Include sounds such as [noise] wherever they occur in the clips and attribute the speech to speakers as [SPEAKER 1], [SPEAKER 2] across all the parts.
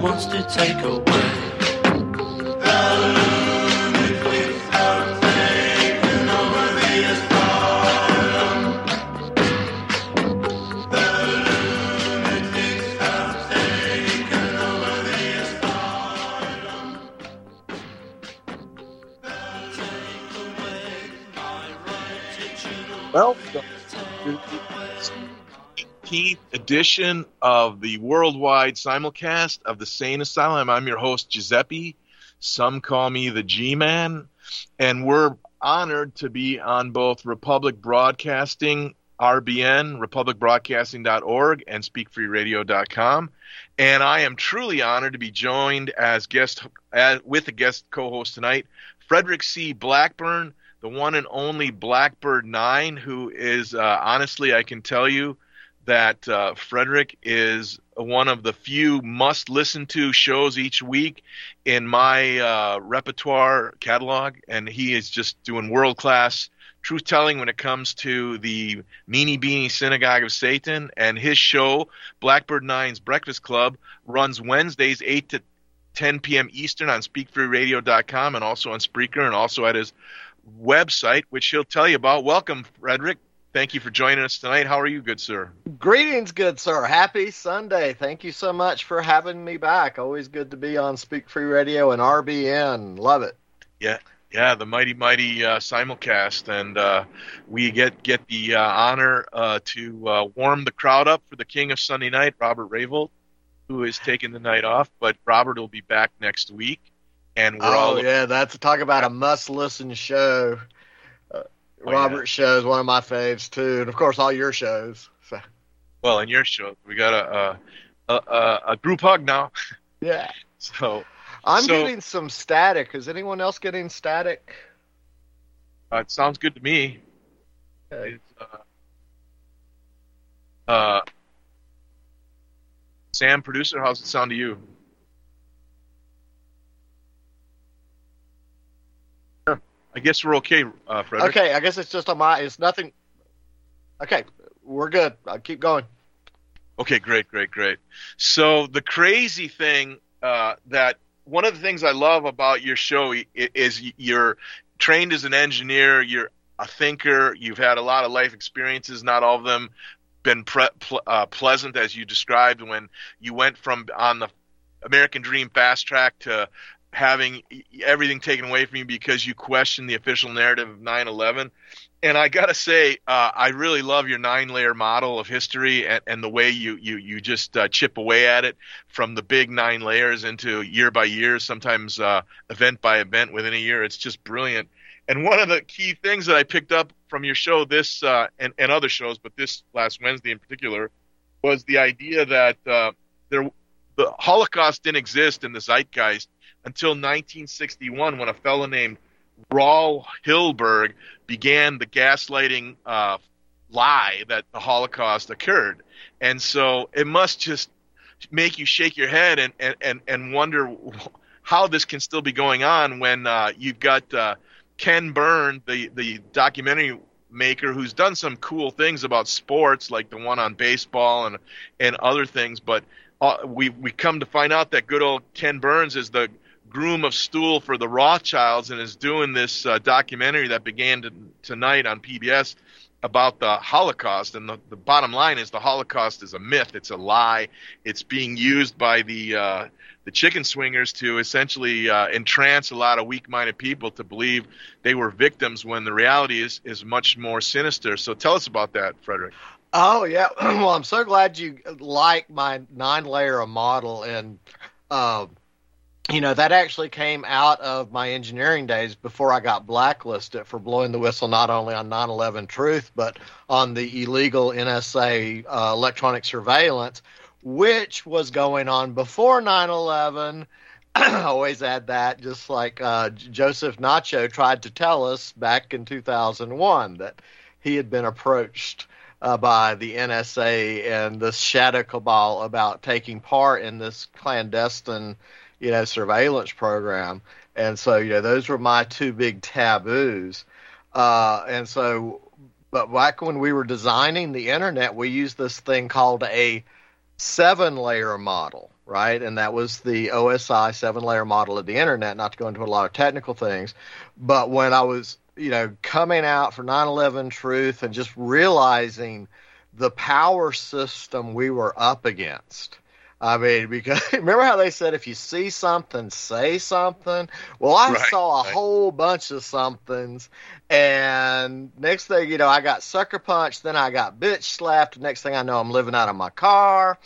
[SPEAKER 1] wants to take away.
[SPEAKER 2] 18th edition of the worldwide simulcast of the Sane Asylum. I'm your host, Giuseppe. Some call me the G Man. And we're honored to be on both Republic Broadcasting, RBN, republicbroadcasting.org, and speakfreeradio.com. And I am truly honored to be joined as guest as, with a guest co-host tonight, Frederick C. Blackburn, the one and only Blackbird Nine, who is uh, honestly, I can tell you that uh, Frederick is one of the few must listen to shows each week in my uh, repertoire catalog, and he is just doing world class truth telling when it comes to the Meanie Beanie Synagogue of Satan. And his show, Blackbird Nine's Breakfast Club, runs Wednesdays 8 to 10 p.m. Eastern on SpeakFreeRadio.com and also on Spreaker and also at his website, which he'll tell you about. Welcome, Frederick. Thank you for joining us tonight. How are you, good sir?
[SPEAKER 3] Greetings, good sir. Happy Sunday. Thank you so much for having me back. Always good to be on Speak Free Radio and RBN. Love it.
[SPEAKER 2] Yeah, yeah, the mighty, mighty uh, simulcast, and uh, we get get the uh, honor uh, to uh, warm the crowd up for the King of Sunday Night, Robert Ravolt, who is taking the night off, but Robert will be back next week, and we're
[SPEAKER 3] oh
[SPEAKER 2] all
[SPEAKER 3] yeah, that's talk about a must-listen show.
[SPEAKER 2] Oh,
[SPEAKER 3] Robert show is one of my faves too, and of course all your shows. So
[SPEAKER 2] well in your show. We got a a, a, a group hug now, [laughs]
[SPEAKER 3] yeah,
[SPEAKER 2] so
[SPEAKER 3] I'm
[SPEAKER 2] So-
[SPEAKER 3] getting some static. Is anyone else getting static?
[SPEAKER 2] uh, it sounds good to me.
[SPEAKER 3] Okay.
[SPEAKER 2] It's, uh, uh, Sam, producer, how's it sound to you? I guess we're okay, uh, Frederick.
[SPEAKER 3] Okay, I guess it's just on my. It's nothing. Okay, we're good. I'll keep going.
[SPEAKER 2] Okay, great, great, great. So the crazy thing uh, that one of the things I love about your show is you're trained as an engineer. You're a thinker. You've had a lot of life experiences. Not all of them been pre- ple- uh, pleasant, as you described when you went from on the American Dream fast track to having everything taken away from you because you questioned the official narrative of 9/11. And I gotta say, uh, I really love your nine-layer model of history and, and the way you you you just uh, chip away at it from the big nine layers into year by year, sometimes uh, event by event within a year. It's just brilliant. And one of the key things that I picked up from your show, this uh, and and other shows, but this last Wednesday in particular, was the idea that uh, there the Holocaust didn't exist in the zeitgeist until 1961 when a fellow named Raul Hilberg began the gaslighting uh, lie that the Holocaust occurred. And so it must just make you shake your head and, and, and, and wonder how this can still be going on when uh, you've got uh, Ken Burn, the the documentary maker who's done some cool things about sports, like the one on baseball and and other things. But uh, we we come to find out that good old Ken Burns is the groom of stool for the Rothschilds and is doing this uh, documentary that began to, tonight on PBS about the Holocaust. And the, the bottom line is the Holocaust is a myth. It's a lie. It's being used by the uh, the chicken swingers to essentially uh, entrance a lot of weak-minded people to believe they were victims when the reality is is much more sinister. So tell us about that, Frederick.
[SPEAKER 3] Oh yeah, [clears throat] well I'm so glad you like my nine-layer model, and uh, you know that actually came out of my engineering days before I got blacklisted for blowing the whistle not only on 9/11 Truth but on the illegal NSA uh, electronic surveillance which was going on before 9 11. [clears throat] I always add that, just like uh, Joseph Nacchio tried to tell us back in 2001 that he had been approached uh, by the NSA and this shadow cabal about taking part in this clandestine, you know, surveillance program. And so, you know, those were my two big taboos. Uh, and so, but back when we were designing the internet, we used this thing called a seven layer model, right? And that was the OSI seven layer model of the internet, not to go into a lot of technical things. But when I was, you know, coming out for 9 11 truth and just realizing the power system we were up against. I mean, because [laughs] remember how they said if you see something, say something? Well, I right, saw a right. whole bunch of somethings, and next thing you know, I got sucker punched. Then I got bitch slapped. Next thing I know, I'm living out of my car.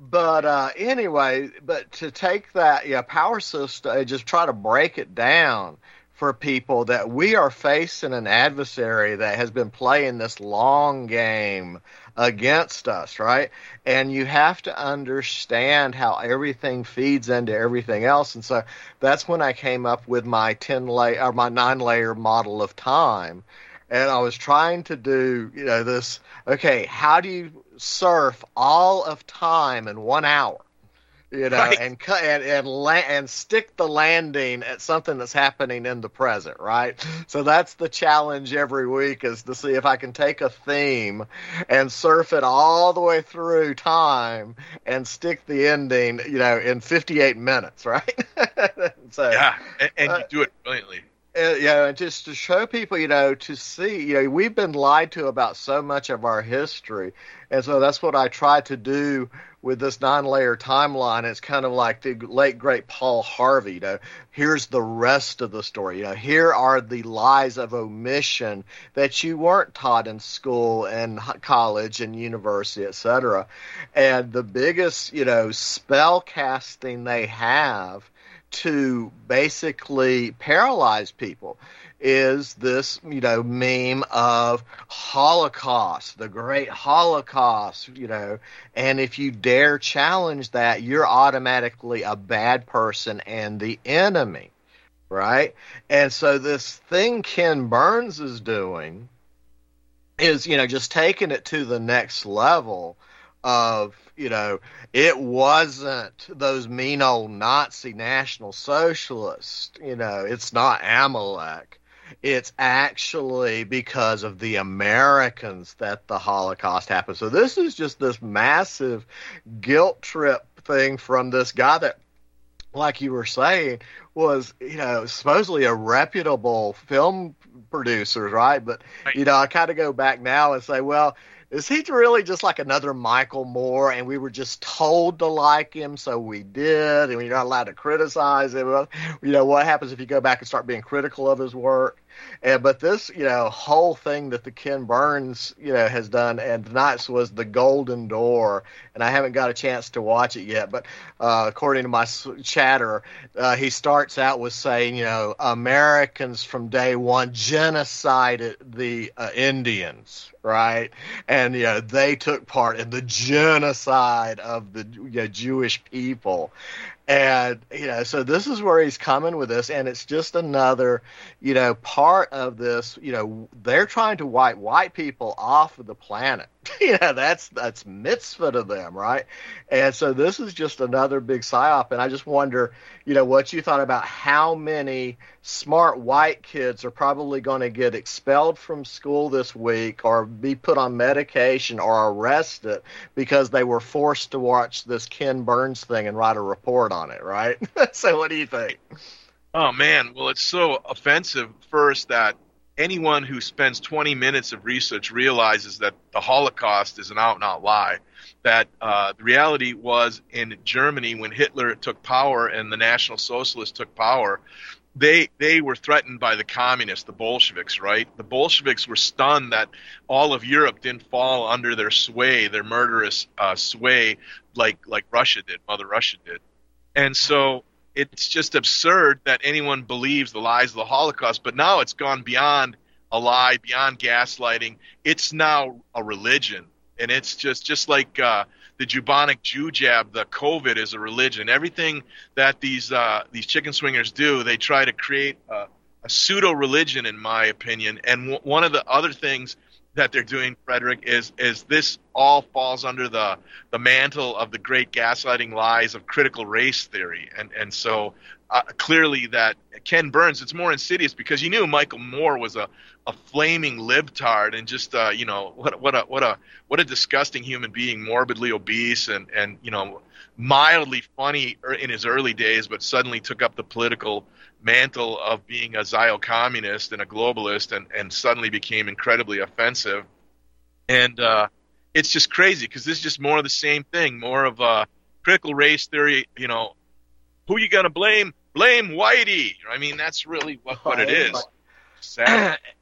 [SPEAKER 3] But uh, anyway, but to take that yeah power system and just try to break it down for people that we are facing an adversary that has been playing this long game against us, right? And you have to understand how everything feeds into everything else. And so that's when I came up with my 10 layer or my nine layer model of time. And I was trying to do, you know, this, okay, how do you surf all of time in one hour? You know, right. and cut and and, la- and stick the landing at something that's happening in the present, right? So that's the challenge every week is to see if I can take a theme and surf it all the way through time and stick the ending, you know, in 58 minutes, [laughs] right?
[SPEAKER 2] so yeah, and, and uh, you do it brilliantly.
[SPEAKER 3] Uh, yeah, and just to show people, you know, to see, you know, we've been lied to about so much of our history, and so that's what I try to do with this nine-layer timeline. It's kind of like the late great Paul Harvey. You know, here's the rest of the story. You know, here are the lies of omission that you weren't taught in school and college and university, etc. And the biggest, you know, spell casting they have to basically paralyze people is this, you know, meme of Holocaust, the great Holocaust, you know, and if you dare challenge that, you're automatically a bad person and the enemy, right? And so this thing Ken Burns is doing is, you know, just taking it to the next level of you know it wasn't those mean old Nazi National Socialists. You know, it's not Amalek. It's actually because of the Americans that the Holocaust happened. So this is just this massive guilt trip thing from this guy that like you were saying, was you know supposedly a reputable film producer, right? But you know, I kind of go back now and say, well, is he really just like another Michael Moore and we were just told to like him, so we did, and you're not allowed to criticize him? You know, what happens if you go back and start being critical of his work? And but this, you know, whole thing that the Ken Burns, you know, has done, and tonight's was the Golden Door, and I haven't got a chance to watch it yet. But uh, according to my chatter, uh, he starts out with saying, you know, Americans from day one genocided the uh, Indians, right? And you know, they took part in the genocide of the you know, Jewish people. And you know, so this is where he's coming with this, and it's just another, you know, part of this. You know, they're trying to wipe white people off of the planet. [laughs] you know, that's that's mitzvah to them, right? And so this is just another big psyop. And I just wonder, you know, what you thought about how many smart white kids are probably going to get expelled from school this week or be put on medication or arrested because they were forced to watch this Ken Burns thing and write a report on it, right? [laughs] so what do you think?
[SPEAKER 2] Oh man, well it's so offensive first that anyone who spends 20 minutes of research realizes that the Holocaust is an out and out lie. That uh, the reality was in Germany when Hitler took power and the National Socialists took power, they they were threatened by the communists, the Bolsheviks, right? The Bolsheviks were stunned that all of Europe didn't fall under their sway, their murderous uh, sway, like like Russia did, Mother Russia did, and so it's just absurd that anyone believes the lies of the Holocaust. But now it's gone beyond a lie, beyond gaslighting. It's now a religion, and it's just just like uh, the bubonic Jew jab. The COVID is a religion. Everything that these uh, these chicken swingers do, they try to create a, a pseudo religion, in my opinion. And w- one of the other things that they're doing, Frederick, is is this all falls under the the mantle of the great gaslighting lies of critical race theory, and and so uh, clearly that Ken Burns, it's more insidious because you knew Michael Moore was a a flaming libtard and just uh, you know what what a what a what a disgusting human being, morbidly obese and and you know mildly funny er, in his early days, but suddenly took up the political mantle of being a Zio communist and a globalist and, and suddenly became incredibly offensive. And uh, it's just crazy because this is just more of the same thing, more of a critical race theory. You know, who you going to blame? Blame Whitey. I mean, that's really what, what it is. Sad. [clears throat]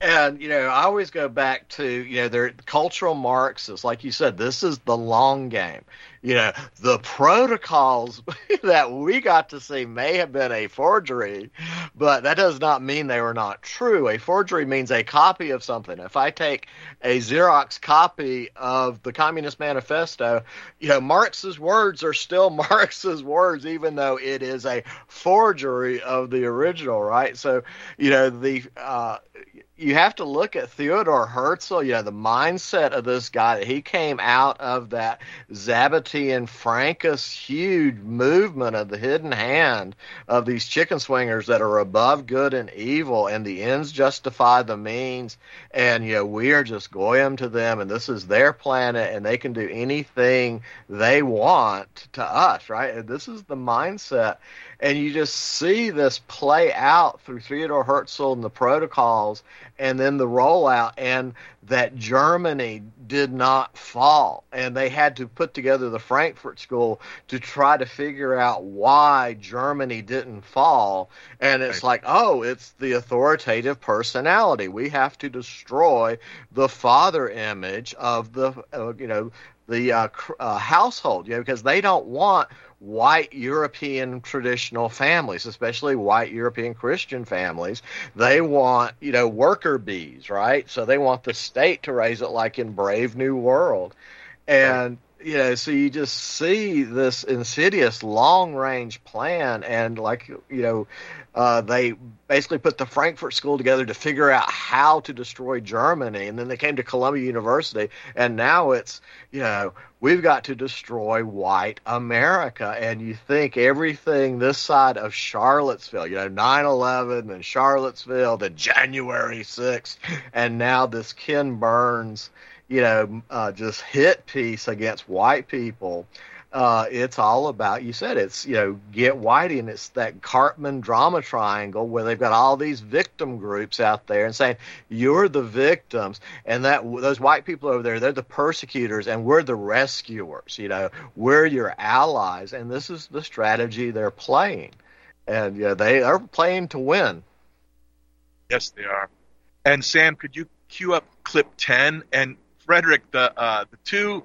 [SPEAKER 3] And you know, I always go back to you know, they're cultural Marxists, like you said. This is the long game. You know, the protocols [laughs] that we got to see may have been a forgery, but that does not mean they were not true. A forgery means a copy of something. If I take a Xerox copy of the Communist Manifesto, you know, Marx's words are still [laughs] Marx's words, even though it is a forgery of the original, right? So, you know, the uh, you have to look at Theodore Herzl, you know, the mindset of this guy. That he came out of that Sabbatean Frankist huge movement of the hidden hand of these chicken swingers that are above good and evil and the ends justify the means. And you know we are just goyim to them and this is their planet and they can do anything they want to us, right? And this is the mindset. And you just see this play out through Theodore Herzl and the protocols, and then the rollout, and that Germany did not fall, and they had to put together the Frankfurt School to try to figure out why Germany didn't fall, and it's like, oh, it's the authoritative personality. We have to destroy the father image of the, uh, you know, the uh, uh, household, you know, because they don't want white European traditional families, especially white European Christian families. They want, you know, worker bees, right? So they want the state to raise it like in Brave New World. And. You know, so you just see this insidious long range plan. And, like, you know, uh, they basically put the Frankfurt School together to figure out how to destroy Germany. And then they came to Columbia University. And now it's, you know, we've got to destroy white America. And you think everything this side of Charlottesville, you know, 9 11 and Charlottesville, the January 6th, and now this Ken Burns, you know, uh, just hit piece against white people. Uh, it's all about you said it's you know get whitey and it's that Karpman drama triangle where they've got all these victim groups out there and saying you're the victims. And that those white people over there they're the persecutors and we're the rescuers you know. We're your allies and this is the strategy they're playing. And yeah they are playing to win.
[SPEAKER 2] Yes they are. And Sam could you cue up clip 10 and Frederick the uh, the two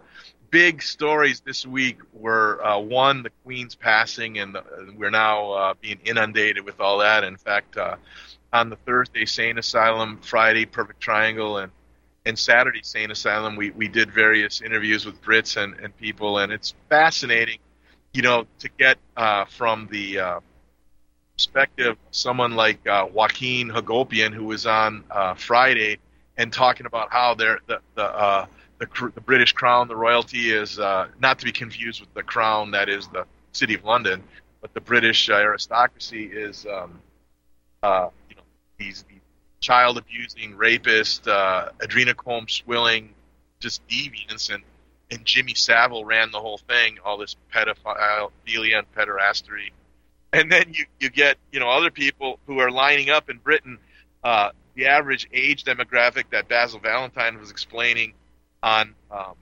[SPEAKER 2] big stories this week were uh, one, the Queen's passing, and the, we're now uh, being inundated with all that. In fact, uh, on the Thursday Sane Asylum, Friday Perfect Triangle, and and Saturday Sane Asylum, we, we did various interviews with Brits and, and people, and it's fascinating, you know, to get uh, from the uh, perspective someone like uh, Joachim Hagopian, who was on uh, Friday, and talking about how the, the uh, the, the British crown, the royalty is uh, not to be confused with the crown that is the city of London, but the British aristocracy is, um, uh, you know, these, these child abusing, rapist, uh, adrenochrome swilling, just deviants, and and Jimmy Savile ran the whole thing, all this pedophilia and pederasty. And then you, you get, you know, other people who are lining up in Britain. Uh, the average age demographic that Basil Valentine was explaining on um,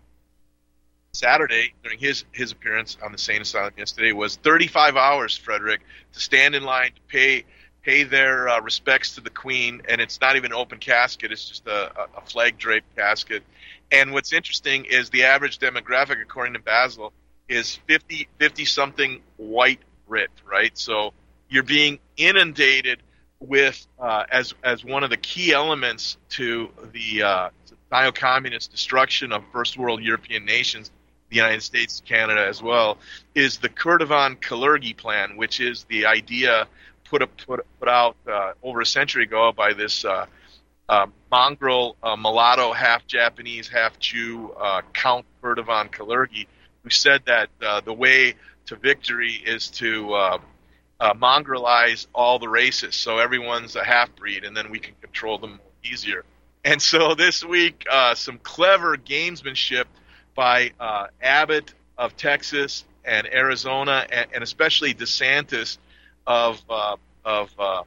[SPEAKER 2] Saturday during his his appearance on the Sane Asylum yesterday was 35 hours, Frederick, to stand in line to pay pay their uh, respects to the Queen, and it's not even an open casket; it's just a, a flag draped casket. And what's interesting is the average demographic, according to Basil, is 50 50 something white Brit, right? So you're being inundated with uh, as as one of the key elements to the uh, neo-communist destruction of first world European nations, the United States, Canada as well, is the Coudenhove-Kalergi plan, which is the idea put up, put, put out uh, over a century ago by this uh, uh, mongrel uh, mulatto, half Japanese, half Jew Count Coudenhove-Kalergi, who said that the way to victory is to uh, mongrelize all the races, so everyone's a half breed, and then we can control them easier. And so this week, uh, some clever gamesmanship by uh, Abbott of Texas and Arizona, and, and especially DeSantis of uh, of uh,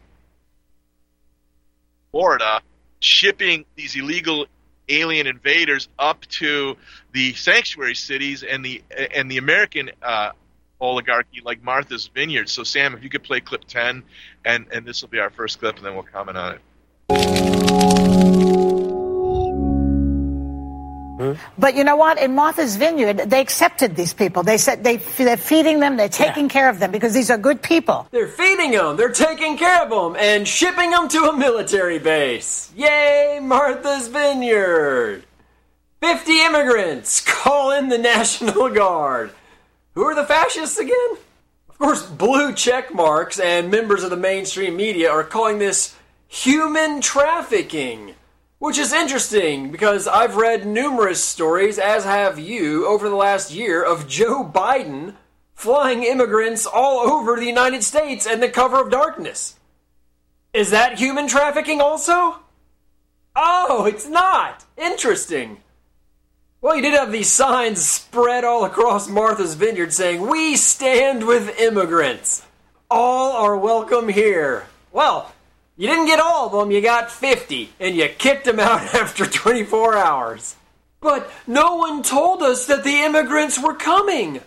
[SPEAKER 2] Florida, shipping these illegal alien invaders up to the sanctuary cities and the and the American uh, oligarchy like Martha's Vineyard. So Sam, if you could play clip ten, and and this will be our first clip, and then we'll comment on it. Hmm?
[SPEAKER 4] But you know what? In Martha's Vineyard, they accepted these people. They said they, they're feeding them, they're taking yeah. care of them because these are good people.
[SPEAKER 5] They're feeding them, they're taking care of them, and shipping them to a military base. Yay, Martha's Vineyard! 50 immigrants call in the [laughs] National Guard. Who are the fascists again? Of course, blue check marks and members of the mainstream media are calling this human trafficking. Which is interesting because I've read numerous stories, as have you, over the last year of Joe Biden flying immigrants all over the United States and the cover of darkness. Is that human trafficking also? Oh, it's not! Interesting. Well, you did have these signs spread all across Martha's Vineyard saying, We stand with immigrants. All are welcome here. Well, you didn't get all of them, you got 50, and you kicked them out [laughs] after 24 hours. But no one told us that the immigrants were coming.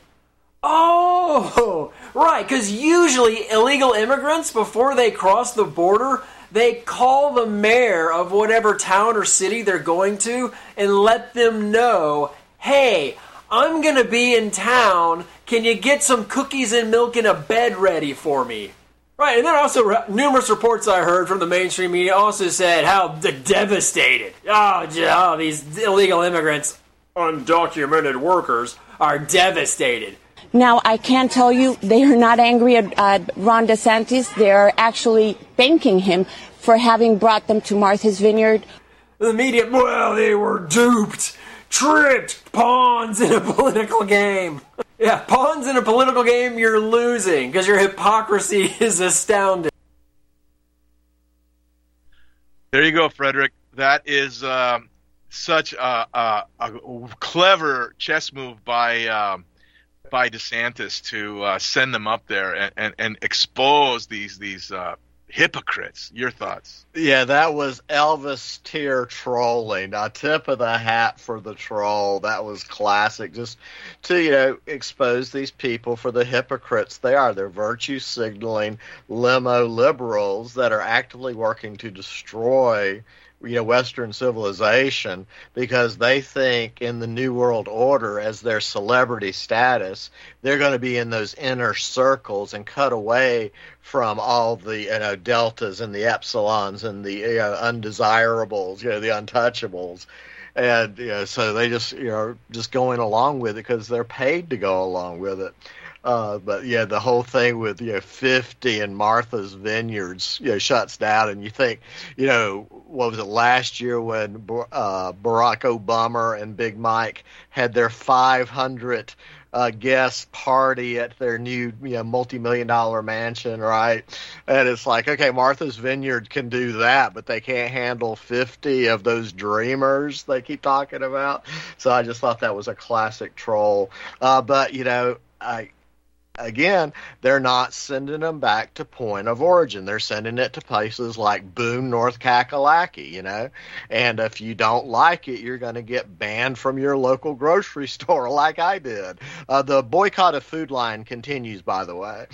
[SPEAKER 5] Oh, right, because usually illegal immigrants, before they cross the border, they call the mayor of whatever town or city they're going to and let them know, hey, I'm going to be in town. Can you get some cookies and milk and a bed ready for me? Right, and then also numerous reports I heard from the mainstream media also said how devastated. Oh, oh, these illegal immigrants, undocumented workers, are devastated.
[SPEAKER 6] Now, I can tell you they are not angry at uh, Ron DeSantis. They're actually thanking him for having brought them to Martha's Vineyard.
[SPEAKER 5] The media, well, they were duped, tricked, pawns in a [laughs] political game. Yeah, pawns in a political game, you're losing because your hypocrisy [laughs] is astounding.
[SPEAKER 2] There you go, Frederick. That is um, such a, a, a, clever chess move by um, by DeSantis to uh, send them up there and, and, and expose these these uh, hypocrites. Your thoughts?
[SPEAKER 3] Yeah, that was Elvis tier trolling. A tip of the hat for the troll. That was classic. Just to you know expose these people for the hypocrites they are. They're virtue signaling limo liberals that are actively working to destroy you know western civilization because they think in the new world order as their celebrity status they're going to be in those inner circles and cut away from all the you know deltas and the epsilons and the you know, undesirables you know the untouchables. And you know so they just you know just going along with it because they're paid to go along with it Uh, but yeah, the whole thing with you know 50 and Martha's Vineyards you know shuts down, and you think you know what was it last year when uh, Barack Obama and Big Mike had their 500 uh, guest party at their new you know multi-million dollar mansion, right? And it's like, okay, Martha's Vineyard can do that, but they can't handle 50 of those dreamers they keep talking about. So I just thought that was a classic troll. Uh, but you know, I again, they're not sending them back to point of origin. They're sending it to places like Boone, North Kakalaki, you know. And if you don't like it, you're going to get banned from your local grocery [laughs] store, like I did. Uh, the boycott of Food Lion continues, by the way.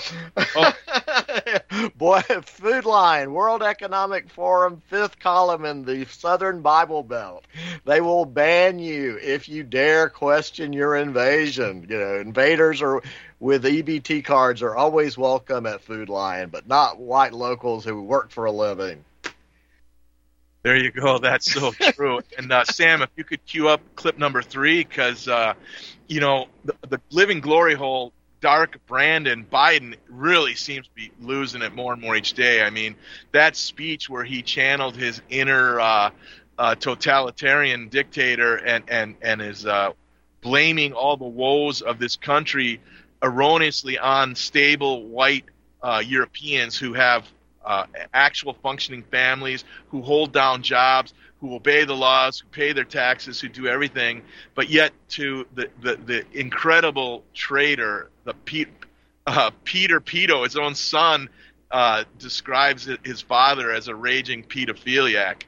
[SPEAKER 3] Oh. [laughs] [laughs] Boy, Food Lion, World Economic Forum, fifth column in the Southern Bible Belt. They will ban you if you dare question your invasion. You know, invaders are with EBT cards are always welcome at Food Lion, but not white locals who work for a living.
[SPEAKER 2] There you go. [laughs] That's so true. and uh, Sam, if you could cue up clip number three, because uh, you know the, the living glory hole, dark Brandon Biden really seems to be losing it more and more each day. I mean, that speech where he channeled his inner uh, uh totalitarian dictator and and and is uh, blaming all the woes of this country erroneously on stable white uh, Europeans who have uh, actual functioning families, who hold down jobs, who obey the laws, who pay their taxes, who do everything, but yet to the, the, the incredible traitor, the Pete, uh, Peter Pito, his own son, uh, describes his father as a raging pedophiliac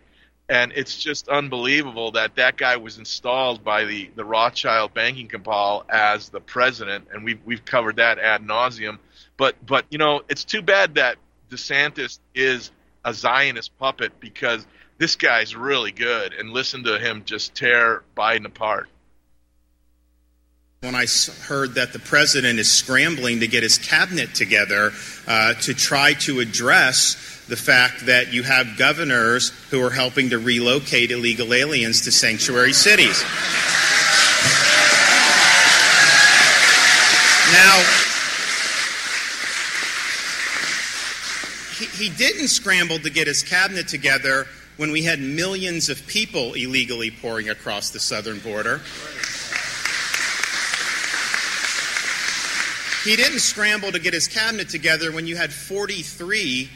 [SPEAKER 2] and it's just unbelievable that that guy was installed by the, the Rothschild banking cabal as the president, and we've we've covered that ad nauseum. But but you know it's too bad that DeSantis is a Zionist puppet because this guy's really good, and listen to him just tear Biden apart.
[SPEAKER 7] When I heard that the president is scrambling to get his cabinet together uh, to try to address the fact that you have governors who are helping to relocate illegal aliens to sanctuary cities. Now, he, he didn't scramble to get his cabinet together when we had millions of people illegally pouring across the southern border. He didn't scramble to get his cabinet together when you had 43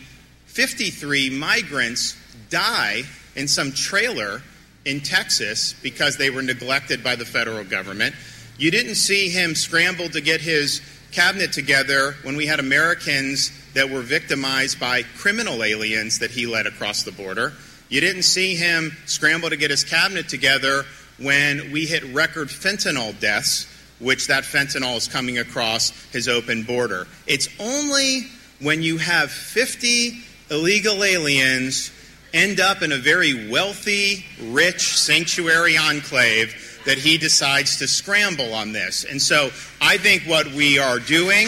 [SPEAKER 7] 53 migrants die in some trailer in Texas because they were neglected by the federal government. You didn't see him scramble to get his cabinet together when we had Americans that were victimized by criminal aliens that he led across the border. You didn't see him scramble to get his cabinet together when we hit record fentanyl deaths, which that fentanyl is coming across his open border. It's only when you have 50 illegal aliens end up in a very wealthy, rich sanctuary enclave that he decides to scramble on this. And so I think what we are doing.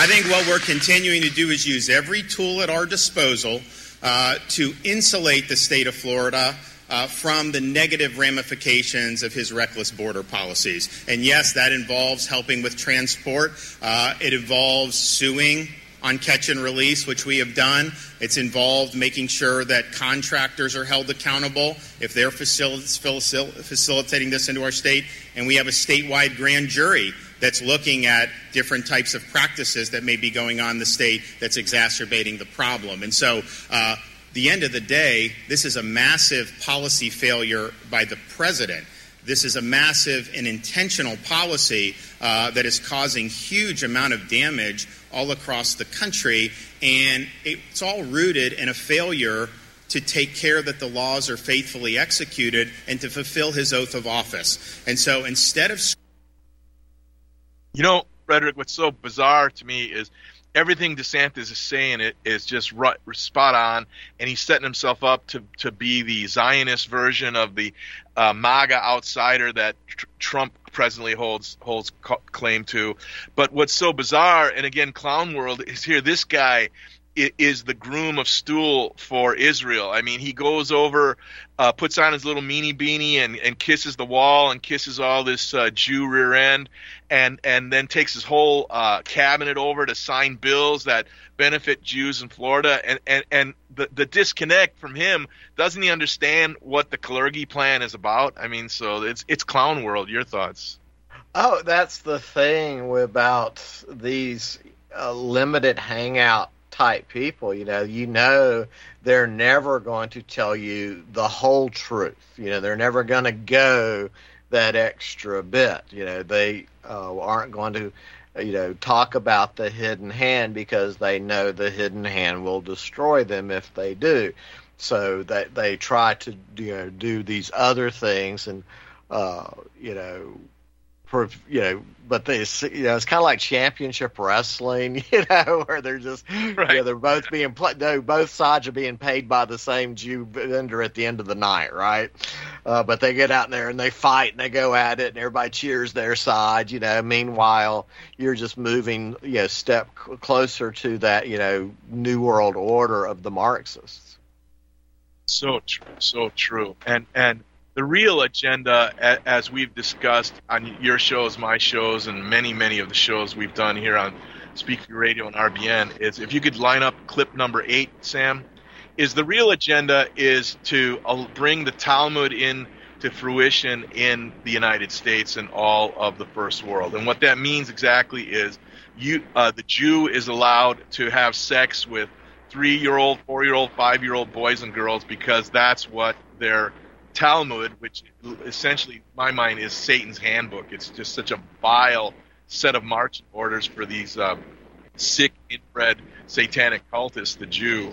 [SPEAKER 7] I think what we're continuing to do is use every tool at our disposal to insulate the state of Florida uh, from the negative ramifications of his reckless border policies. And yes, that involves helping with transport, uh, it involves suing on catch and release, which we have done. It's involved making sure that contractors are held accountable if they're facilitating this into our state. And we have a statewide grand jury that's looking at different types of practices that may be going on in the state that's exacerbating the problem. And so uh, the end of the day, this is a massive policy failure by the president. This is a massive and intentional policy uh, that is causing huge amount of damage all across the country, and it's all rooted in a failure to take care that the laws are faithfully executed and to fulfill his oath of office. And so instead of.
[SPEAKER 2] You know, Frederick, what's so bizarre to me is everything DeSantis is saying it is just right, spot on, and he's setting himself up to to be the Zionist version of the uh, MAGA outsider that tr- Trump presently holds holds claim to. But what's so bizarre, and again, clown world is here. This guy is the groom of stool for Israel. I mean, he goes over, uh, puts on his little meanie beanie and, and kisses the wall and kisses all this uh, Jew rear end, and and then takes his whole uh, cabinet over to sign bills that benefit Jews in Florida. And and and the the disconnect from him doesn't he understand what the Kalergi plan is about? I mean, so it's it's clown world. Your thoughts?
[SPEAKER 3] Oh, that's the thing about these uh, limited hangout type people. You know, you know they're never going to tell you the whole truth. You know, they're never going to go that extra bit. You know, they uh, aren't going to, you know, talk about the hidden hand because they know the hidden hand will destroy them if they do. So that they try to, you know, do these other things and, uh, you know, you know, but they you know it's kind of like championship wrestling, [laughs] you know, where they're just right. you know, they're both being played. No, both sides are being paid by the same Jew vendor at the end of the night, right? Uh, but they get out there and they fight and they go at it, and everybody cheers their side, you know. Meanwhile, you're just moving, you know, step closer to that, you know, new world order of the Marxists.
[SPEAKER 2] So true, so true, and and the real agenda, as we've discussed on your shows, my shows, and many, many of the shows we've done here on Speak Free Radio and RBN, is if you could line up clip number eight, Sam, is the real agenda is to uh, bring the Talmud in to fruition in the United States and all of the first world. And what that means exactly is you, uh, the Jew is allowed to have sex with three-year-old, four-year-old, five-year-old boys and girls because that's what their Talmud, which essentially, my mind, is Satan's handbook. It's just such a vile set of marching orders for these uh, sick, inbred, satanic cultists, the Jew.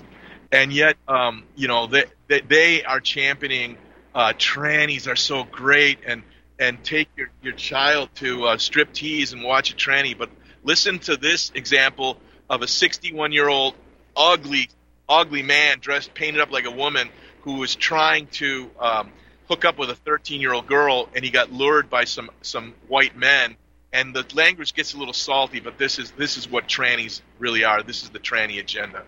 [SPEAKER 2] And yet, um, you know, they, they, they are championing uh, trannies are so great and and take your, your child to uh, strip tease and watch a tranny. But listen to this example of a 61 year old ugly, ugly man dressed, painted up like a woman who was trying to um, hook up with a 13 year old girl, and he got lured by some some white men. And the language gets a little salty, but this is this is what trannies really are. This is the tranny agenda.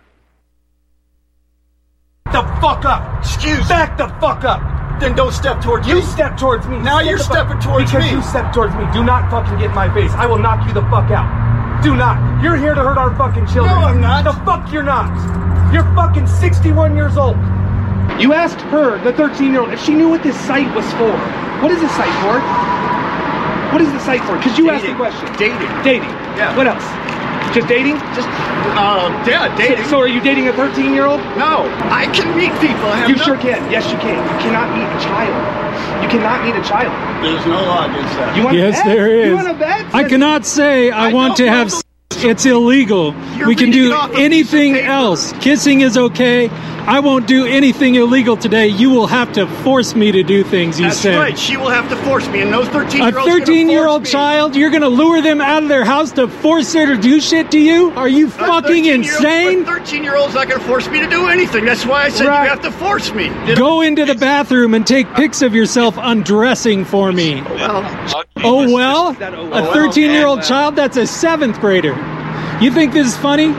[SPEAKER 8] The fuck up!
[SPEAKER 9] Excuse.
[SPEAKER 8] Back the fuck up!
[SPEAKER 9] Then don't step towards
[SPEAKER 8] you
[SPEAKER 9] me.
[SPEAKER 8] You step towards me.
[SPEAKER 9] Now you're stepping towards
[SPEAKER 8] because
[SPEAKER 9] me.
[SPEAKER 8] Because you step towards me. Do not fucking get in my face. I will knock you the fuck out. Do not. You're here to hurt our fucking children.
[SPEAKER 9] No, I'm not.
[SPEAKER 8] The fuck you're not. You're fucking 61 years old. You asked her, the 13 year old, if she knew what this site was for. What is this site for? What is the site for? Because you
[SPEAKER 9] dating.
[SPEAKER 8] asked the question.
[SPEAKER 9] Dating.
[SPEAKER 8] Dating.
[SPEAKER 9] Yeah.
[SPEAKER 8] What else? Just dating?
[SPEAKER 9] Just, uh, yeah, dating.
[SPEAKER 8] So, so are you dating a 13 year old?
[SPEAKER 9] No. I can meet people. I
[SPEAKER 8] you
[SPEAKER 9] no...
[SPEAKER 8] sure can. Yes, you can. You cannot meet a child. You cannot meet a child.
[SPEAKER 9] There's no law against that.
[SPEAKER 8] You want
[SPEAKER 10] yes,
[SPEAKER 8] to bet?
[SPEAKER 10] there is.
[SPEAKER 8] You want to bet?
[SPEAKER 10] I cannot say I,
[SPEAKER 9] I
[SPEAKER 10] want to have. It's illegal.
[SPEAKER 9] You're
[SPEAKER 10] we can do anything else. Kissing is okay. I won't do anything illegal today. You will have to force me to do things. You
[SPEAKER 9] That's
[SPEAKER 10] said.
[SPEAKER 9] right. She will have to force me, and no thirteen.
[SPEAKER 10] A thirteen-year-old child, you're going to lure them out of their house to force her to do shit to you? Are you fucking insane?
[SPEAKER 9] Thirteen-year-old's not going to force me to do anything. That's why I said right. you have to force me.
[SPEAKER 10] Go into the bathroom and take pics of yourself undressing for me.
[SPEAKER 9] Well,
[SPEAKER 10] oh well, a oh, oh, oh. thirteen-year-old uh, child. That's a seventh grader. You think this is funny?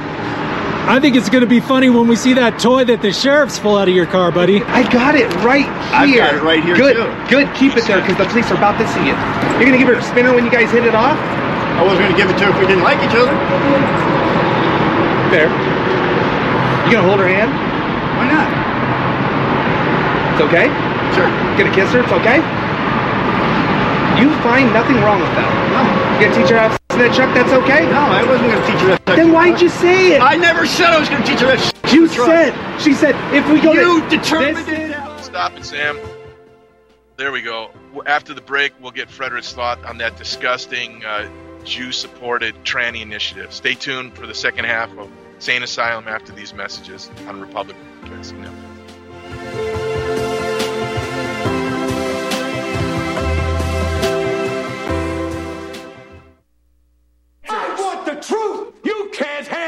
[SPEAKER 10] I think it's going to be funny when we see that toy that the sheriffs pull out of your car, buddy.
[SPEAKER 8] I got it right here.
[SPEAKER 9] I got it right here
[SPEAKER 8] Good,
[SPEAKER 9] too.
[SPEAKER 8] good. Keep it there because the police are about to see it. You're going to give her a spinner when you guys hit it off?
[SPEAKER 9] I wasn't going to give it to her if we didn't like each other.
[SPEAKER 8] Fair. You going to hold her hand?
[SPEAKER 9] Why not?
[SPEAKER 8] It's okay?
[SPEAKER 9] Sure.
[SPEAKER 8] Gonna kiss her? It's okay? You find nothing wrong with that?
[SPEAKER 9] No.
[SPEAKER 8] You gonna teach her how to that truck? That's okay?
[SPEAKER 9] No, I wasn't going to teach her that.
[SPEAKER 8] Then why'd you say it?
[SPEAKER 9] I never said I was going to teach her that.
[SPEAKER 8] You said. She said if we go.
[SPEAKER 9] You
[SPEAKER 8] to,
[SPEAKER 9] determined
[SPEAKER 8] this,
[SPEAKER 9] it.
[SPEAKER 2] Stop it, Sam. There we go. After the break, we'll get Frederick's thought on that disgusting uh, Jew-supported tranny initiative. Stay tuned for the second half of Sane Asylum after these messages on Republic Broadcasting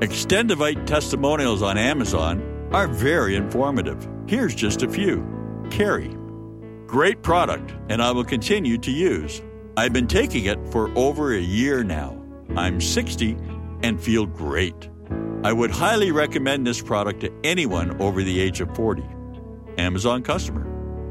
[SPEAKER 11] Xtendovite testimonials on Amazon are very informative. Here's just a few. Carrie. Great product, and I will continue to use. I've been taking it for over a year now. I'm 60 and feel great. I would highly recommend this product to anyone over the age of 40. Amazon customer.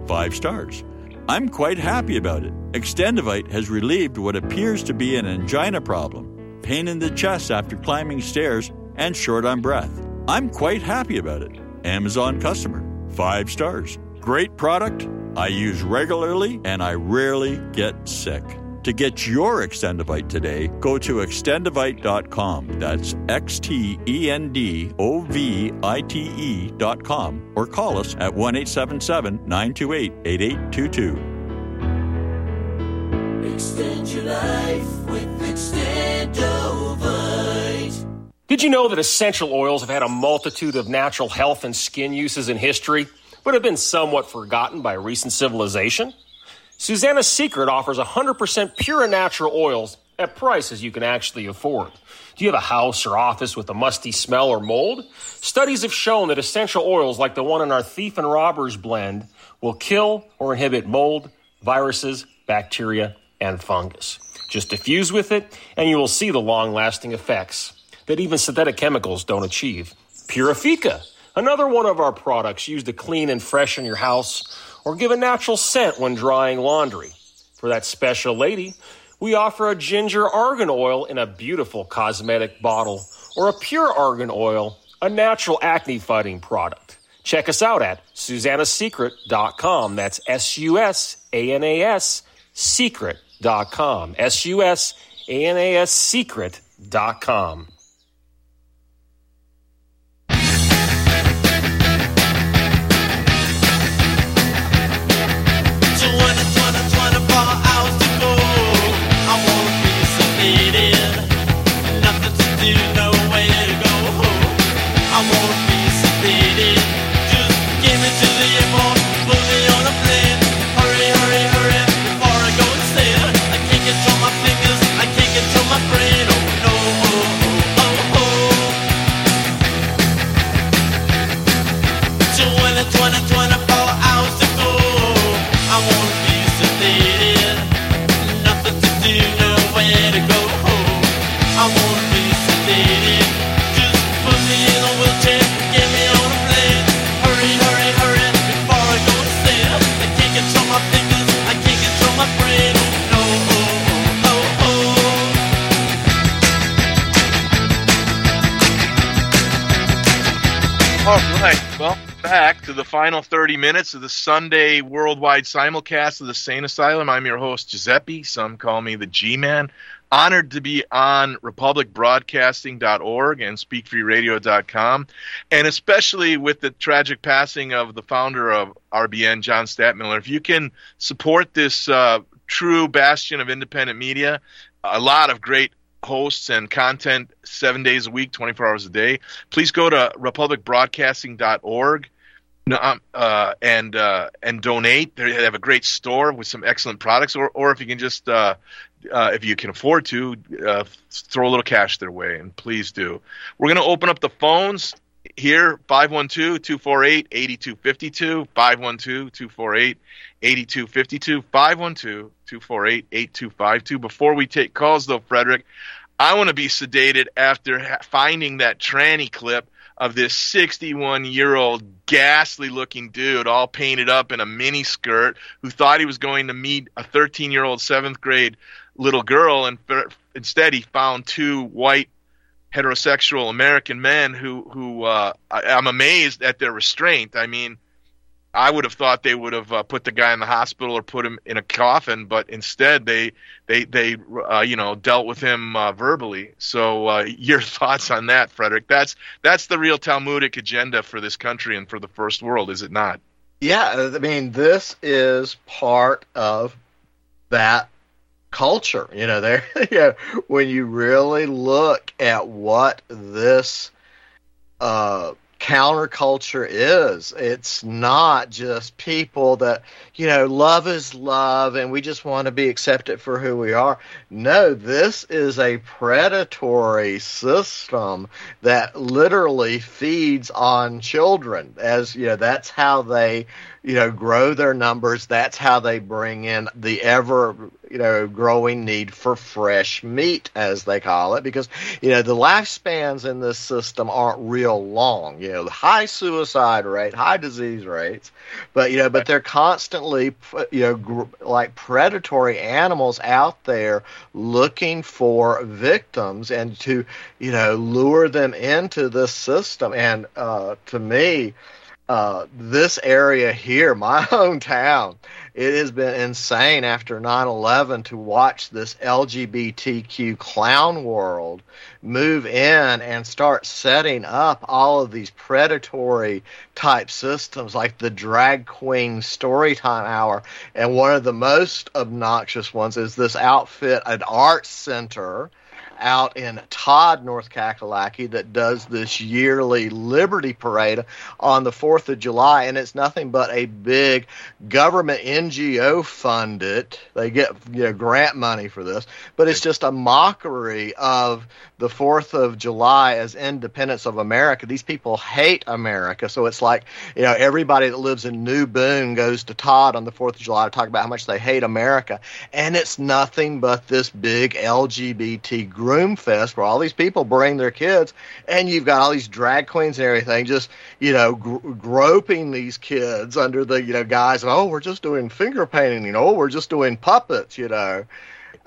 [SPEAKER 11] Five stars. I'm quite happy about it. Xtendovite has relieved what appears to be an angina problem, pain in the chest after climbing stairs, and short on breath. I'm quite happy about it. Amazon customer. Five stars. Great product. I use regularly and I rarely get sick. To get your Xtendovite today, go to xtendovite.com. That's X T E N D O V I T E.com or call us at 1 877 928 8822.
[SPEAKER 12] Extend your life with
[SPEAKER 13] Did you know that essential oils have had a multitude of natural health and skin uses in history, but have been somewhat forgotten by recent civilization? Susanna's Secret offers 100% pure natural oils at prices you can actually afford. Do you have a house or office with a musty smell or mold? Studies have shown that essential oils like the one in our Thief and Robbers blend will kill or inhibit mold, viruses, bacteria, and fungus. Just diffuse with it, and you will see the long lasting effects that even synthetic chemicals don't achieve. Purifica, another one of our products used to clean and freshen your house or give a natural scent when drying laundry. For that special lady, we offer a ginger argan oil in a beautiful cosmetic bottle or a pure argan oil, a natural acne fighting product. Check us out at susannasecret.com. That's S U S A N A S secret.com. S U S A N A S secret.com.
[SPEAKER 2] All right, well, back to the final 30 minutes of the Sunday worldwide simulcast of the Sane Asylum. I'm your host, Giuseppe. Some call me the G Man. Honored to be on republicbroadcasting.org and speakfreeradio.com, and especially with the tragic passing of the founder of RBN, John Stadtmiller, If you can support this uh, true bastion of independent media, a lot of great hosts and content seven days a week, 24 hours a day, please go to republicbroadcasting.org um, uh, and uh, and donate. They have a great store with some excellent products, or, or if you can just uh, uh, if you can afford to uh, throw a little cash their way, and please do. We're going to open up the phones here 512-248-8252 512-248-8252 512-248-8252 before we take calls though frederick I want to be sedated after ha- finding that tranny clip of this 61 year old ghastly looking dude all painted up in a mini skirt who thought he was going to meet a 13 year old seventh grade little girl and instead he found two white heterosexual American men who who uh, I, I'm amazed at their restraint. I mean, I would have thought they would have uh, put the guy in the hospital or put him in a coffin, but instead they they they uh, you know dealt with him uh, verbally. So uh, your [laughs] thoughts on that, Frederick? That's that's the real Talmudic agenda for this country and for the first world, is it not?
[SPEAKER 3] Yeah, I mean, this is part of that culture. You know, [laughs] there. When you really look at what this uh, counterculture is, it's not just people that you know love is love, and we just want to be accepted for who we are. No, this is a predatory system that literally feeds on children. As you know, that's how they you know grow their numbers. That's how they bring in the ever you know growing need for fresh meat as they call it because you know the lifespans in this system aren't real long you know high suicide rate high disease rates but you know but they're constantly you know gr- like predatory animals out there looking for victims and to you know lure them into this system. And uh to me uh, this area here, my [laughs] hometown, it has been insane after 9 11 to watch this LGBTQ clown world move in and start setting up all of these predatory type systems like the drag queen storytime hour. And one of the most obnoxious ones is this outfit, an art center out in Todd, North Kakalaki, that does this yearly Liberty Parade on the 4th of July, and it's nothing but a big government NGO funded. They get you know grant money for this, but it's just a mockery of the 4th of July as independence of America. These people hate America, so it's like you know everybody that lives in New Boone goes to Todd on the 4th of July to talk about how much they hate America, and it's nothing but this big LGBT group groom fest where all these people bring their kids, and you've got all these drag queens and everything just you know gr- groping these kids under the you know guise of oh we're just doing finger painting, you know we're just doing puppets, you know,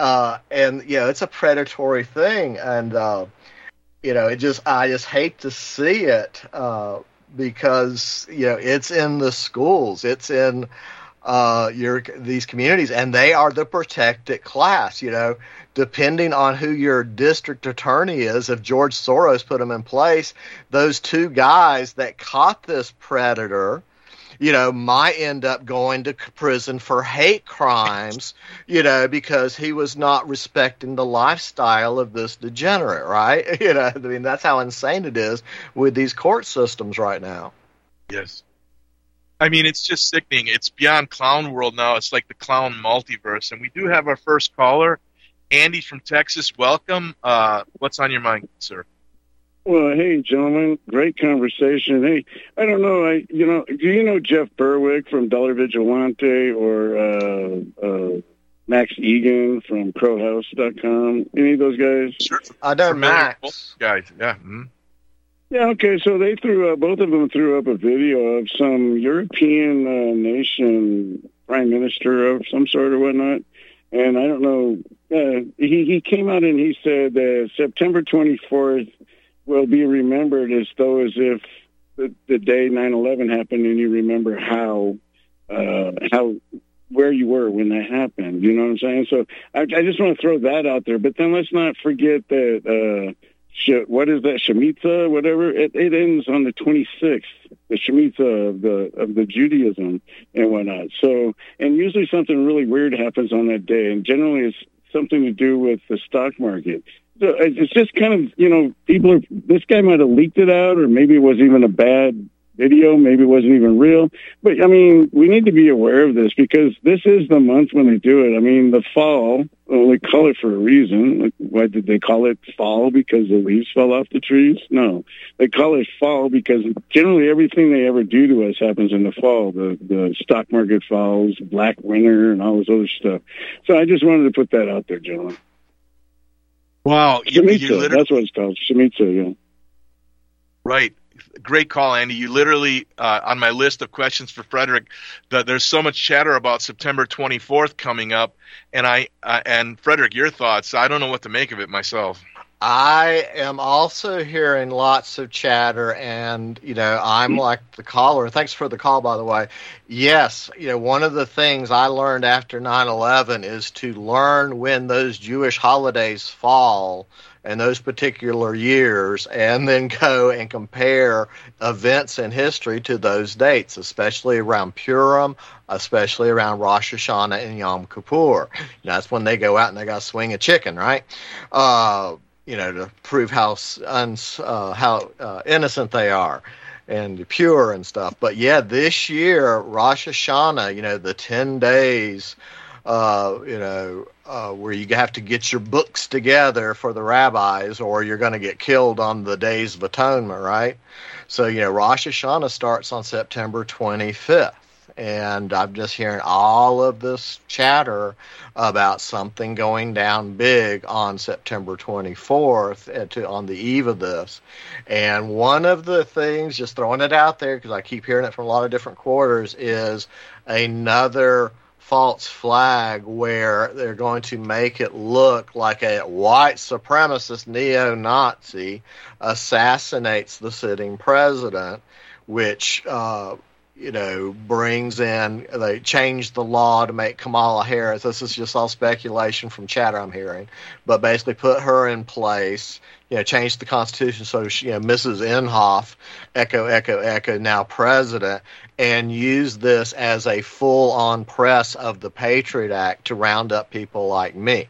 [SPEAKER 3] uh, and you know it's a predatory thing, and uh, you know it just I just hate to see it uh, because you know it's in the schools, it's in uh, your these communities, and they are the protected class. You know, depending on who your district attorney is, if George Soros put them in place, those two guys that caught this predator, you know, might end up going to prison for hate crimes, you know, because he was not respecting the lifestyle of this degenerate, right? [laughs] You know, I mean, that's how insane it is with these court systems right now.
[SPEAKER 2] Yes. I mean, it's just sickening. It's beyond clown world now. It's like the clown multiverse. And we do have our first caller. Andy from Texas, welcome. Uh, what's on your mind, sir?
[SPEAKER 14] Well, hey, gentlemen, great conversation. Hey, I don't know, I you know, do you know Jeff Berwick from Dollar Vigilante or uh, uh, Max Igan from CrowHouse.com? Any of those guys?
[SPEAKER 2] Sure.
[SPEAKER 3] I don't know Max.
[SPEAKER 2] Guys, yeah. Mm-hmm.
[SPEAKER 14] Yeah, okay. So they threw up, both of them threw up a video of some European uh, nation prime minister of some sort or whatnot. And I don't know, uh, he, he came out and he said that September 24th will be remembered as though as if the, the day 9-11 happened and you remember how, uh, how, where you were when that happened. You know what I'm saying? So I, I just want to throw that out there. But then let's not forget that, uh, what is that Shemitah, whatever? It, it ends on the 26th, the Shemitah of the of the Judaism and whatnot. So, and usually something really weird happens on that day, and generally it's something to do with the stock market. So it's just kind of you know people are this guy might have leaked it out, or maybe it was even a bad video. Maybe it wasn't even real. But I mean, we need to be aware of this because this is the month when they do it. I mean, the fall, well, they call it for a reason. Like, why did they call it fall? Because the leaves fell off the trees? No. They call it fall because generally everything they ever do to us happens in the fall. The, the stock market falls, black winter, and all this other stuff. So I just wanted to put that out there, gentlemen.
[SPEAKER 2] Wow, you,
[SPEAKER 14] Shemitah,
[SPEAKER 2] you literally
[SPEAKER 14] that's what it's called. Shemitah, yeah.
[SPEAKER 2] Right. Great call, Andy. You literally, uh, on my list of questions for Frederick, that there's so much chatter about September 24th coming up, and I uh, and Frederick, your thoughts? I don't know what to make of it myself.
[SPEAKER 3] I am also hearing lots of chatter, and you know, I'm like the caller. Thanks for the call, by the way. Yes, you know, one of the things I learned after 9/11 is to learn when those Jewish holidays fall and those particular years, and then go and compare events in history to those dates, especially around Purim, especially around Rosh Hashanah and Yom Kippur. You know, that's when they go out and they got to swing a chicken, right? Uh, you know, to prove how uns, uh, how uh, innocent they are and pure and stuff. But yeah, this year Rosh Hashanah, you know, the ten days, uh, you know, uh, where you have to get your books together for the rabbis, or you're going to get killed on the days of atonement, right? So you know, Rosh Hashanah starts on September 25th and I'm just hearing all of this chatter about something going down big on September 24th to, on the eve of this. And one of the things, just throwing it out there because I keep hearing it from a lot of different quarters, is another false flag where they're going to make it look like a white supremacist neo Nazi assassinates the sitting president, which. Uh, you know, brings in, they changed the law to make Kamala Harris. This is just all speculation from chatter I'm hearing, but basically put her in place, you know, changed the Constitution so she, you know, Mrs. Inhofe, echo, echo, echo, now president, and use this as a full on press of the Patriot Act to round up people like me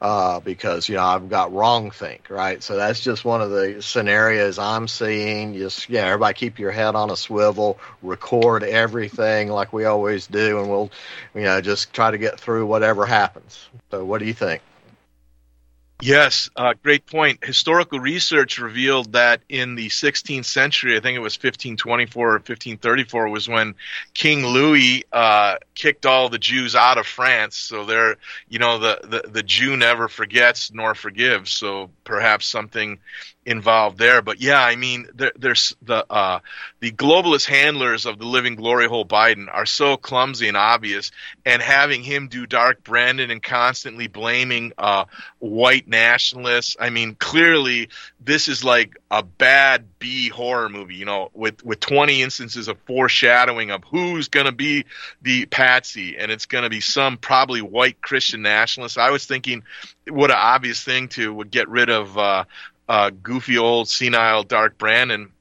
[SPEAKER 3] uh, because you know I've got wrong think right. So that's just one of the scenarios I'm seeing. Just yeah, everybody keep your head on a swivel, record everything like we always do, and we'll you know just try to get through whatever happens. So what do you think?
[SPEAKER 2] Yes, uh, great point. Historical research revealed that in the 16th century, I think it was 1524 or 1534, was when King Louis uh, kicked all the Jews out of France. So they're, you know, the, the, the Jew never forgets nor forgives. So perhaps something involved there. But yeah, I mean, there, there's the uh, the globalist handlers of the living glory hole Biden are so clumsy and obvious, and having him do Dark Brandon and constantly blaming uh, white nationalists. I mean, clearly this is like a bad B horror movie. You know, with with 20 instances of foreshadowing of who's going to be the patsy, and it's going to be some probably white Christian nationalist. I was thinking, what an obvious thing to would get rid of. Uh, uh, goofy old senile Dark Brandon.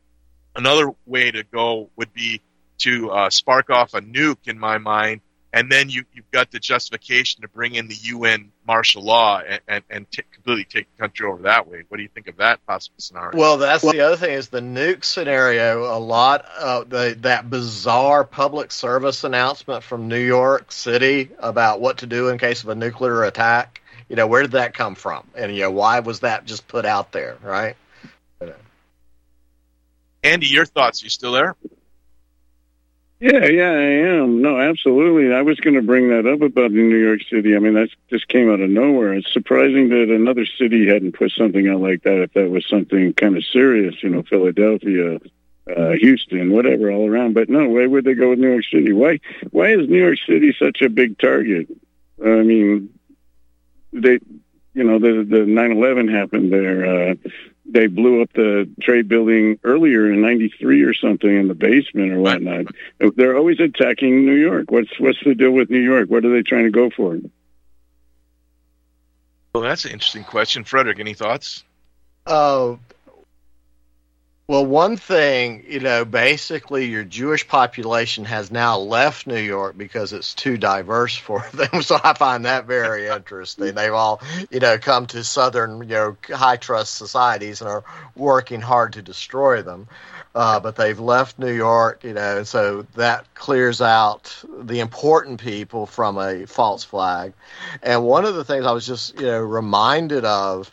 [SPEAKER 2] Another way to go would be to uh, spark off a nuke, in my mind, and then you, you've got the justification to bring in the UN martial law and, and, and t- completely take the country over that way. What do you think of that possible scenario?
[SPEAKER 3] Well, that's well, the other thing is the nuke scenario. A lot of the, that bizarre public service announcement from New York City about what to do in case of a nuclear attack you know, where did that come from? And, you know, why was that just put out there, right?
[SPEAKER 2] Andy, your thoughts? You still there?
[SPEAKER 14] Yeah, yeah, I am. No, absolutely. I was going to bring that up about New York City. I mean, that just came out of nowhere. It's surprising that another city hadn't put something out like that if that was something kind of serious, you know, Philadelphia, uh, Houston, whatever, all around. But no, why would they go with New York City? Why, why is New York City such a big target? I mean, they, you know, the the nine eleven happened there. Uh, they blew up the trade building earlier in '93 or something in the basement or whatnot. They're always attacking New York. What's what's the deal with New York? What are they trying to go for?
[SPEAKER 2] Well, that's an interesting question, Frederick. Any thoughts?
[SPEAKER 3] Oh, uh, well, one thing, you know, basically your Jewish population has now left New York because it's too diverse for [laughs] them. So I find that very interesting. They've all, you know, come to southern, you know, high trust societies and are working hard to destroy them. Uh, but they've left New York, you know, and so that clears out the important people from a false flag. And one of the things I was just, you know, reminded of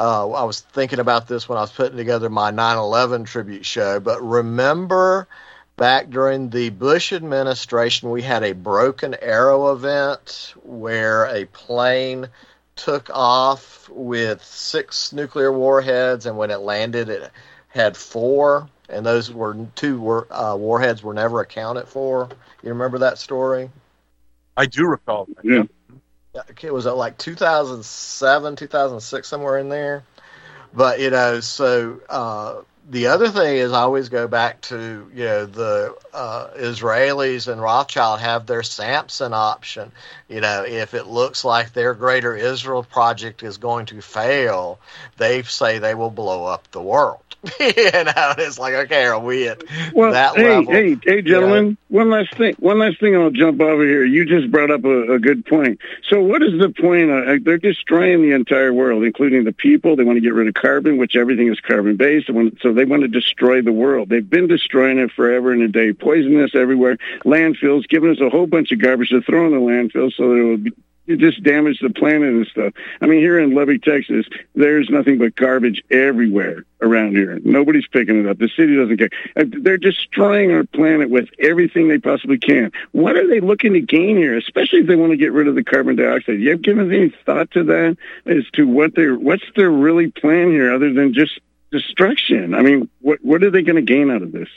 [SPEAKER 3] uh, I was thinking about this when I was putting together my 9 11 tribute show, but remember back during the Bush administration, we had a Broken Arrow event where a plane took off with six nuclear warheads, and when it landed, it had four, and those were two were, uh, warheads were never accounted for. You remember that story?
[SPEAKER 2] I do recall. That.
[SPEAKER 14] Yeah.
[SPEAKER 3] It was like 2007, 2006, somewhere in there. But you know, so uh, the other thing is, I always go back to you know the uh, Israelis and Rothschild have their Samson option. You know, if it looks like their Greater Israel project is going to fail, they say they will blow up the world. [laughs] you know, it's like okay, are we at
[SPEAKER 14] Well,
[SPEAKER 3] that
[SPEAKER 14] hey,
[SPEAKER 3] level?
[SPEAKER 14] hey, hey, gentlemen. One last thing. One last thing. I'll jump over here. You just brought up a, a good point. So, what is the point? Uh, they're destroying the entire world, including the people. They want to get rid of carbon, which everything is carbon based. Want- They want to destroy the world. They've been destroying it forever and a day, poisoning us everywhere. Landfills, giving us a whole bunch of garbage to throw in the landfill, so that it will be. It just damage the planet and stuff. I mean, here in Lubbock, Texas, there's nothing but garbage everywhere around here. Nobody's picking it up. The city doesn't care. Uh, They're destroying our planet with everything they possibly can. What are they looking to gain here, especially if they want to get rid of the carbon dioxide? You have given any thought to that as to what they're what's their really plan here, other than just destruction? I mean, what what are they going to gain out of this?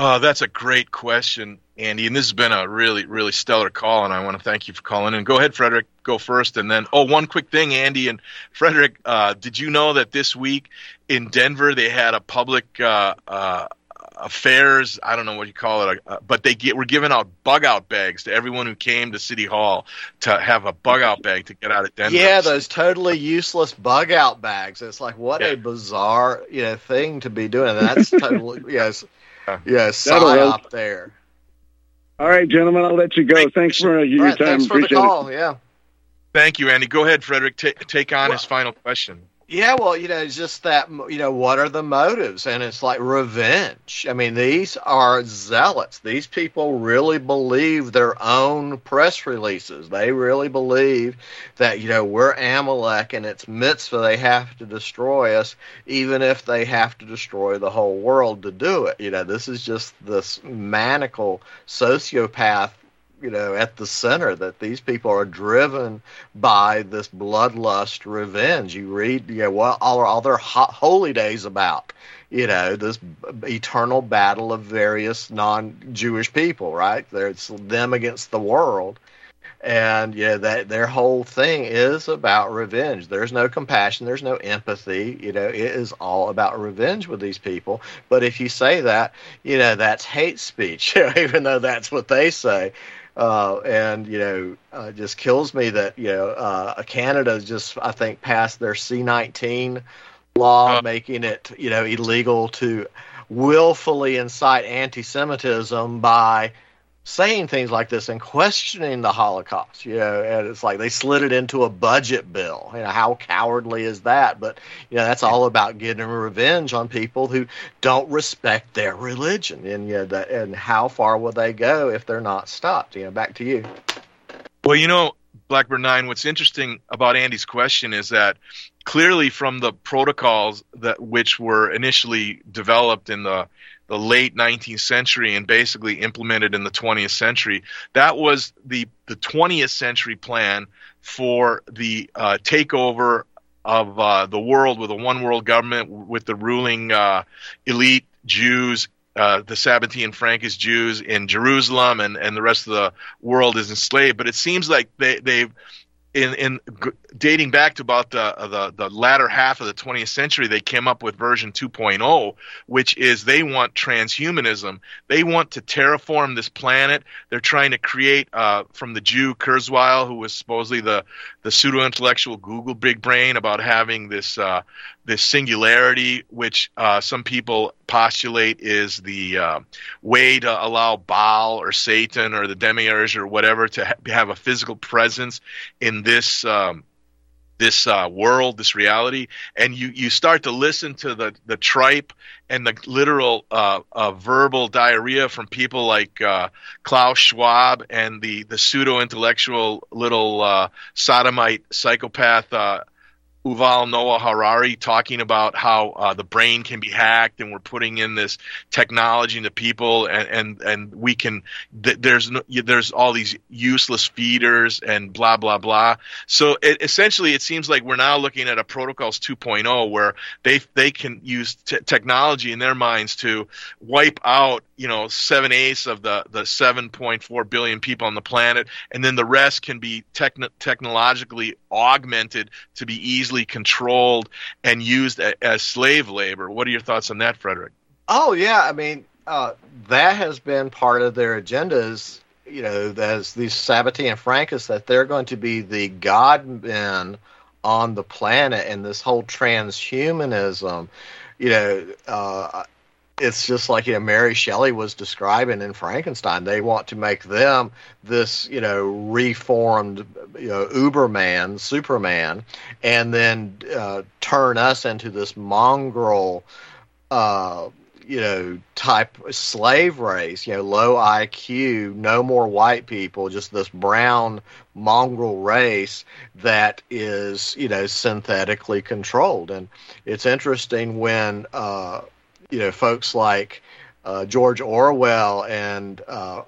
[SPEAKER 2] Uh, that's a great question, Andy. And this has been a really, really stellar call, and I want to thank you for calling in. Go ahead, Frederick. Go first, and then oh, one quick thing, Andy and Frederick. Uh, did you know that this week in Denver they had a public uh, uh, affairs? I don't know what you call it, uh, but they get, were giving out bug out bags to everyone who came to City Hall to have a bug out bag to get out of Denver.
[SPEAKER 3] Yeah, those totally useless bug out bags. It's like what a bizarre you know thing to be doing. That's totally [laughs] yes, yes,
[SPEAKER 14] That'll help.
[SPEAKER 3] there.
[SPEAKER 14] All right, gentlemen, I'll let you go. Thanks for uh, your
[SPEAKER 3] All right,
[SPEAKER 14] time.
[SPEAKER 3] thanks for the call.
[SPEAKER 14] it.
[SPEAKER 3] Yeah.
[SPEAKER 2] Thank you, Andy. Go ahead, Frederick. Ta take on his final question.
[SPEAKER 3] Yeah, well, you know, it's just that, you know, what are the motives? And it's like revenge. I mean, these are zealots. These people really believe their own press releases. They really believe that, you know, we're Amalek and it's mitzvah. They have to destroy us, even if they have to destroy the whole world to do it. You know, this is just this maniacal sociopath you know at the center that these people are driven by this bloodlust revenge. You read you know what all, all their ho- holy days about you know this eternal battle of various non-jewish people right? There's them against the world. And yeah that their whole thing is about revenge. There's no compassion. There's no empathy. You know it is all about revenge with these people. But if you say that you know that's hate speech [laughs] even though that's what they say uh, and you know, uh, it just kills me that you know uh, Canada just I think passed their C nineteen law, making it you know illegal to willfully incite anti-Semitism by saying things like this and questioning the Holocaust. You know, and it's like they slid it into a budget bill. You know, how cowardly is that? But you know, that's all about getting revenge on people who don't respect their religion, and you know, that, and how far will they go if they're not stopped? You know, back to you.
[SPEAKER 2] Well, you know, Blackbird Nine. What's interesting about Andy's question is that clearly, from the protocols that which were initially developed in the the late 19th century and basically implemented in the 20th century, that was the the 20th century plan for the uh, takeover of uh, the world with a one world government with the ruling uh, elite Jews uh, the Sabbatean Frankist Jews in Jerusalem, and, and the rest of the world is enslaved. But it seems like they they've in in dating back to about the, the the latter half of the 20th century, they came up with version 2.0, which is they want transhumanism. They want to terraform this planet. They're trying to create uh, from the Jew Kurzweil, who was supposedly the the pseudo intellectual Google big brain about having this uh, this singularity, which uh, some people postulate is the uh, way to allow Baal or Satan or the demiurge or whatever to ha- have a physical presence in this um, this uh, world, this reality, and you you start to listen to the the tripe and the literal uh, uh, verbal diarrhea from people like uh, Klaus Schwab and the the pseudo intellectual little uh, sodomite psychopath. Yuval Noah Harari talking about how uh, the brain can be hacked, and we're putting in this technology into people, and and, and we can. Th- there's no, there's all these useless feeders and blah blah blah. So it, essentially, it seems like we're now looking at a protocols 2.0 where they they can use t- technology in their minds to wipe out you know seven eighths of the the 7.4 billion people on the planet, and then the rest can be techn- technologically augmented to be easily controlled and used a- as slave labor. What are your thoughts on that, Frederick?
[SPEAKER 3] Oh yeah, I mean uh, that has been part of their agendas. You know, as these Sabbatean Frankists, that they're going to be the God men on the planet, and this whole transhumanism. You know, uh, it's just like you know Mary Shelley was describing in Frankenstein. They want to make them this you know reformed you know Uberman, Superman, and then uh, turn us into this mongrel. Uh, you know, type slave race, you know, low IQ, no more white people, just this brown mongrel race that is, you know, synthetically controlled. And it's interesting when, uh, you know, folks like uh, George Orwell and uh,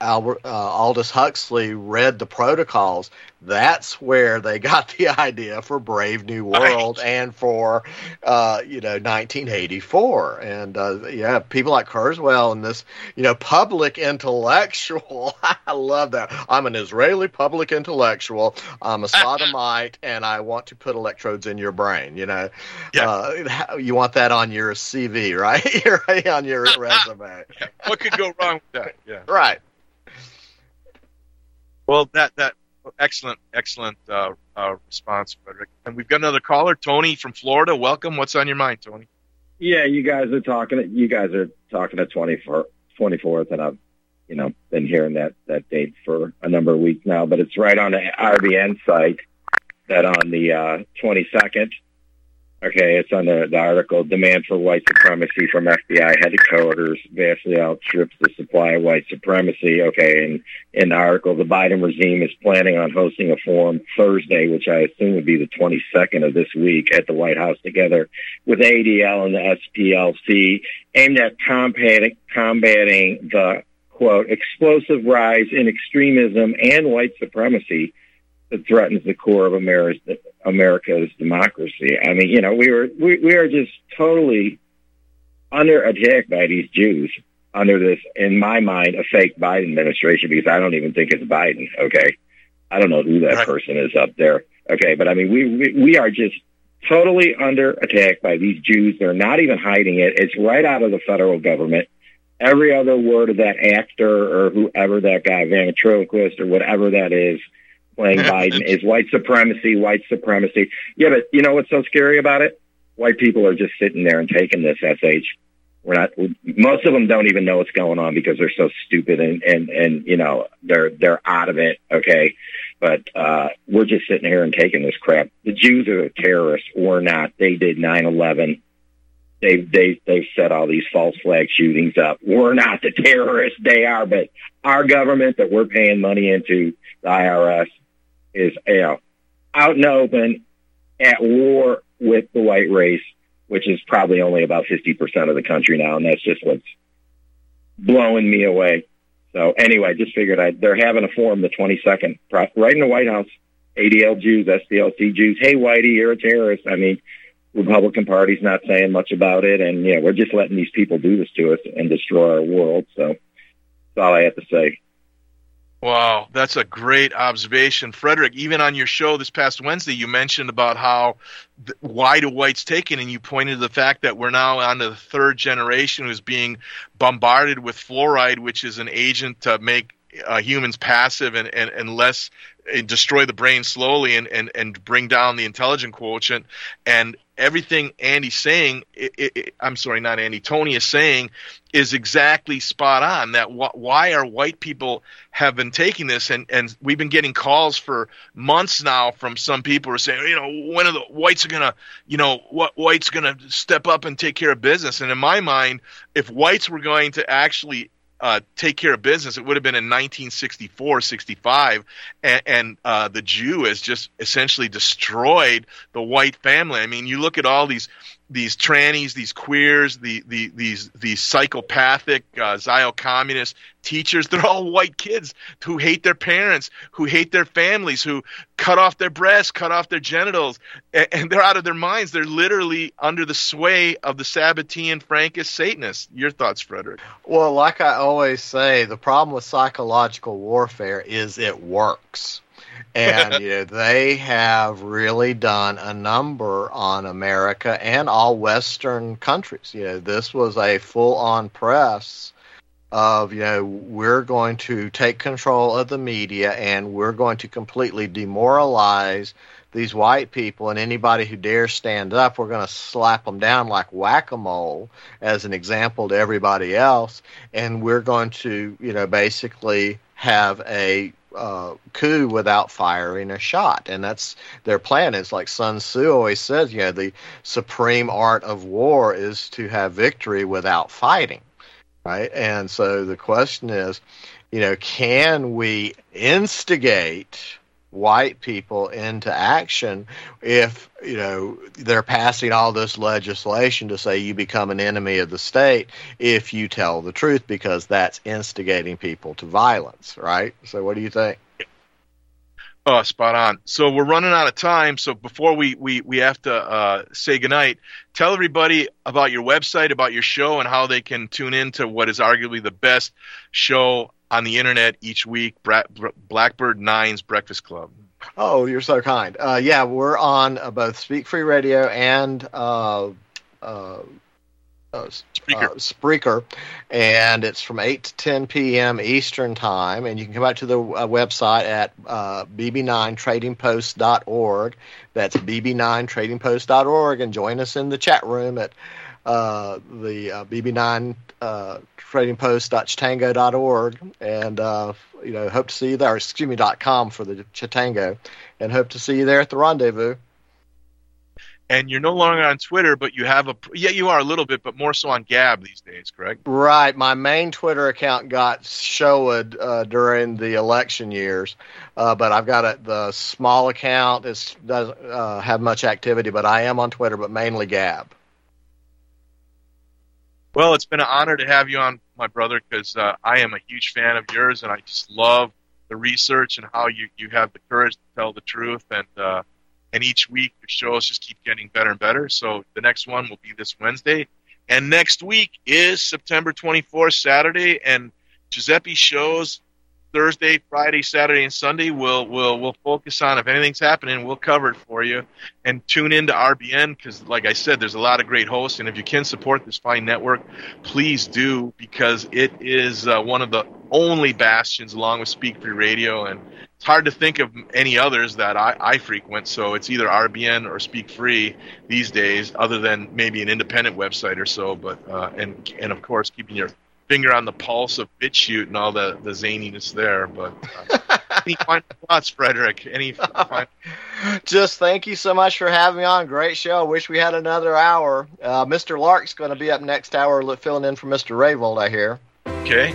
[SPEAKER 3] Albert uh, Aldous Huxley read the protocols. That's where they got the [laughs] idea for Brave New World right. and for uh, you know 1984. And uh, yeah, people like Kurzweil and this you know public [laughs] intellectual. [laughs] I love that. I'm an Israeli public intellectual. I'm a sodomite, and I want to put electrodes in your brain. You know,
[SPEAKER 2] yeah.
[SPEAKER 3] Uh, you want that on your CV, right? right on your resume.
[SPEAKER 2] what could go wrong with that? Yeah.
[SPEAKER 3] Right.
[SPEAKER 2] Well, that that excellent, excellent uh, uh, response, Frederick. And we've got another caller, Tony from Florida. Welcome. What's on your mind, Tony?
[SPEAKER 15] Yeah, you guys are talking. You guys are talking at twenty fourth, and I've you know been hearing that that date for a number of weeks now. But it's right on the RBN site that on the twenty uh, second Okay, it's on the, the article. Demand for white supremacy from FBI headquarters vastly outstrips the supply of white supremacy. Okay, and in the article, the Biden regime is planning on hosting a forum Thursday, which I assume would be the 22nd of this week at the White House together with ADL and the SPLC aimed at combating, combating the quote, explosive rise in extremism and white supremacy that threatens the core of America's, America's democracy. I mean, you know, we were we, we are just totally under attack by these Jews under this, in my mind, a fake Biden administration because I don't even think it's Biden. Okay, I don't know who that right. person is up there. Okay, but I mean, we, we we are just totally under attack by these Jews. They're not even hiding it. It's right out of the federal government. Every other word of that actor or whoever that guy, ventriloquist or whatever that is, playing [laughs] Biden is white supremacy, white supremacy. Yeah, but you know what's so scary about it? White people are just sitting there and taking this SH. We're not. Most of them don't even know what's going on because they're so stupid and and and you know they're they're out of it. Okay, but uh, we're just sitting here and taking this crap. The Jews are the terrorists. We're not. They did nine eleven. They they they've set all these false flag shootings up. We're not the terrorists. They are, but our government that we're paying money into the IRS is you know, out and open at war with the white race, which is probably only about 50% of the country now. And that's just what's blowing me away. So anyway, just figured I, they're having a forum the 22nd, right in the White House. ADL Jews, SPLC Jews. Hey, Whitey, you're a terrorist. I mean, Republican Party's not saying much about it. And yeah, we're just letting these people do this to us and destroy our world. So that's all I have to say.
[SPEAKER 2] Wow, that's a great observation, Frederick. Even on your show this past Wednesday, you mentioned about how why do whites take it, and you pointed to the fact that we're now on the third generation who's being bombarded with fluoride, which is an agent to make uh, humans passive and, and, and less and destroy the brain slowly and, and, and bring down the intelligent quotient. And everything Andy's saying, it, it, I'm sorry, not Andy, Tony is saying is exactly spot on. That wh- why are white people have been taking this, and and we've been getting calls for months now from some people who are saying, you know, when are the whites are gonna, you know, what whites gonna step up and take care of business? And in my mind, if whites were going to actually uh, take care of business, it would have been in 1964, 65, and, and uh, the Jew has just essentially destroyed the white family. I mean, you look at all these these trannies, these queers, the, the these these psychopathic uh, communist teachers. [laughs] They're all white kids who hate their parents, who hate their families, who cut off their breasts, cut off their genitals, and, and they're out of their minds. They're literally under the sway of the Sabbatean Frankist Satanists. Your thoughts, Frederick?
[SPEAKER 3] Well, like I always say, the problem with psychological warfare is it works and [laughs] you know, they have really done a number on America and all Western countries. You know, this was a full-on press of you know we're going to take control of the media and we're going to completely demoralize these white people and anybody who dares stand up we're going to slap them down like whack-a-mole as an example to everybody else and we're going to you know basically have a uh, coup without firing a shot, and that's their plan. It's like Sun Tzu always says, you know, the supreme art of war is to have victory without fighting, right? And so the question is, you know, can we instigate white people into action if you know they're passing all this legislation to say you become an enemy of the state if you tell the truth because that's instigating people to violence right so what do you think
[SPEAKER 2] Oh, spot on. So we're running out of time. So before we we, we have to uh, say goodnight, tell everybody about your website, about your show, and how they can tune in to what is arguably the best show on the internet each week, Blackbird Nine's Breakfast Club.
[SPEAKER 3] Oh, you're so kind. Uh, yeah, we're on uh, both Speak Free Radio and uh, uh, uh Spreaker. Spreaker. and it's from 8 to 10 p.m. Eastern Time. And you can come out to the uh, website at bb9tradingpost.org. That's bb9tradingpost.org, and join us in the chat room at the bb9 tradingpost.chatango.org and uh, you know hope to see you there. Excuse me, dot com for the Chatango, and hope to see you there at the rendezvous.
[SPEAKER 2] And you're no longer on Twitter, but you have a yeah, you are a little bit, but more so on Gab these days, correct?
[SPEAKER 3] Right. My main Twitter account got showed uh, during the election years, uh, but I've got a, the small account. It doesn't uh, have much activity, but I am on Twitter, but mainly Gab.
[SPEAKER 2] Well, it's been an honor to have you on, my brother, because uh, I am a huge fan of yours, and I just love the research and how you, you have the courage to tell the truth. And uh, and each week your shows just keep getting better and better. So the next one will be this Wednesday, and next week is September 24th, Saturday, and Giuseppe shows Thursday, Friday, Saturday, and Sunday. We'll we'll we'll focus on if anything's happening, we'll cover it for you. And tune in to RBN because, like I said, there's a lot of great hosts. And if you can support this fine network, please do because it is uh, one of the only bastions, along with Speak Free Radio. And it's hard to think of any others that I, I frequent. So it's either RBN or Speak Free these days, other than maybe an independent website or so. But uh, and and of course, keeping your finger on the pulse of BitChute and all the, the zaniness there. But uh, any final [laughs] thoughts, Frederick? Any [laughs] final...
[SPEAKER 3] Just thank you so much for having me on. Great show. Wish we had another hour. Uh, Mr. Lark's going to be up next hour filling in for Mr. Rayvold, I hear.
[SPEAKER 2] Okay.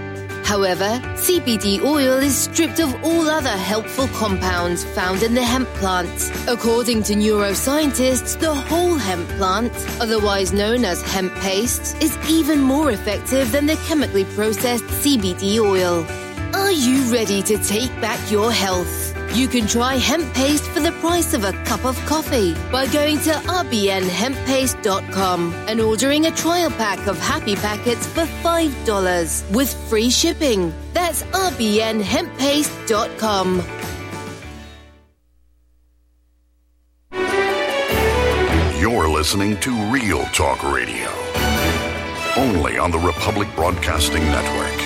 [SPEAKER 16] However, CBD oil is stripped of all other helpful compounds found in the hemp plant. According to neuroscientists, the whole hemp plant, otherwise known as hemp paste, is even more effective than the chemically processed CBD oil. Are you ready to take back your health? You can try hemp paste for the price of a cup of coffee by going to rbnhemppaste.com and ordering a trial pack of happy packets for $5 with free shipping. That's rbnhemppaste.com.
[SPEAKER 17] You're listening to Real Talk Radio, only on the Republic Broadcasting Network.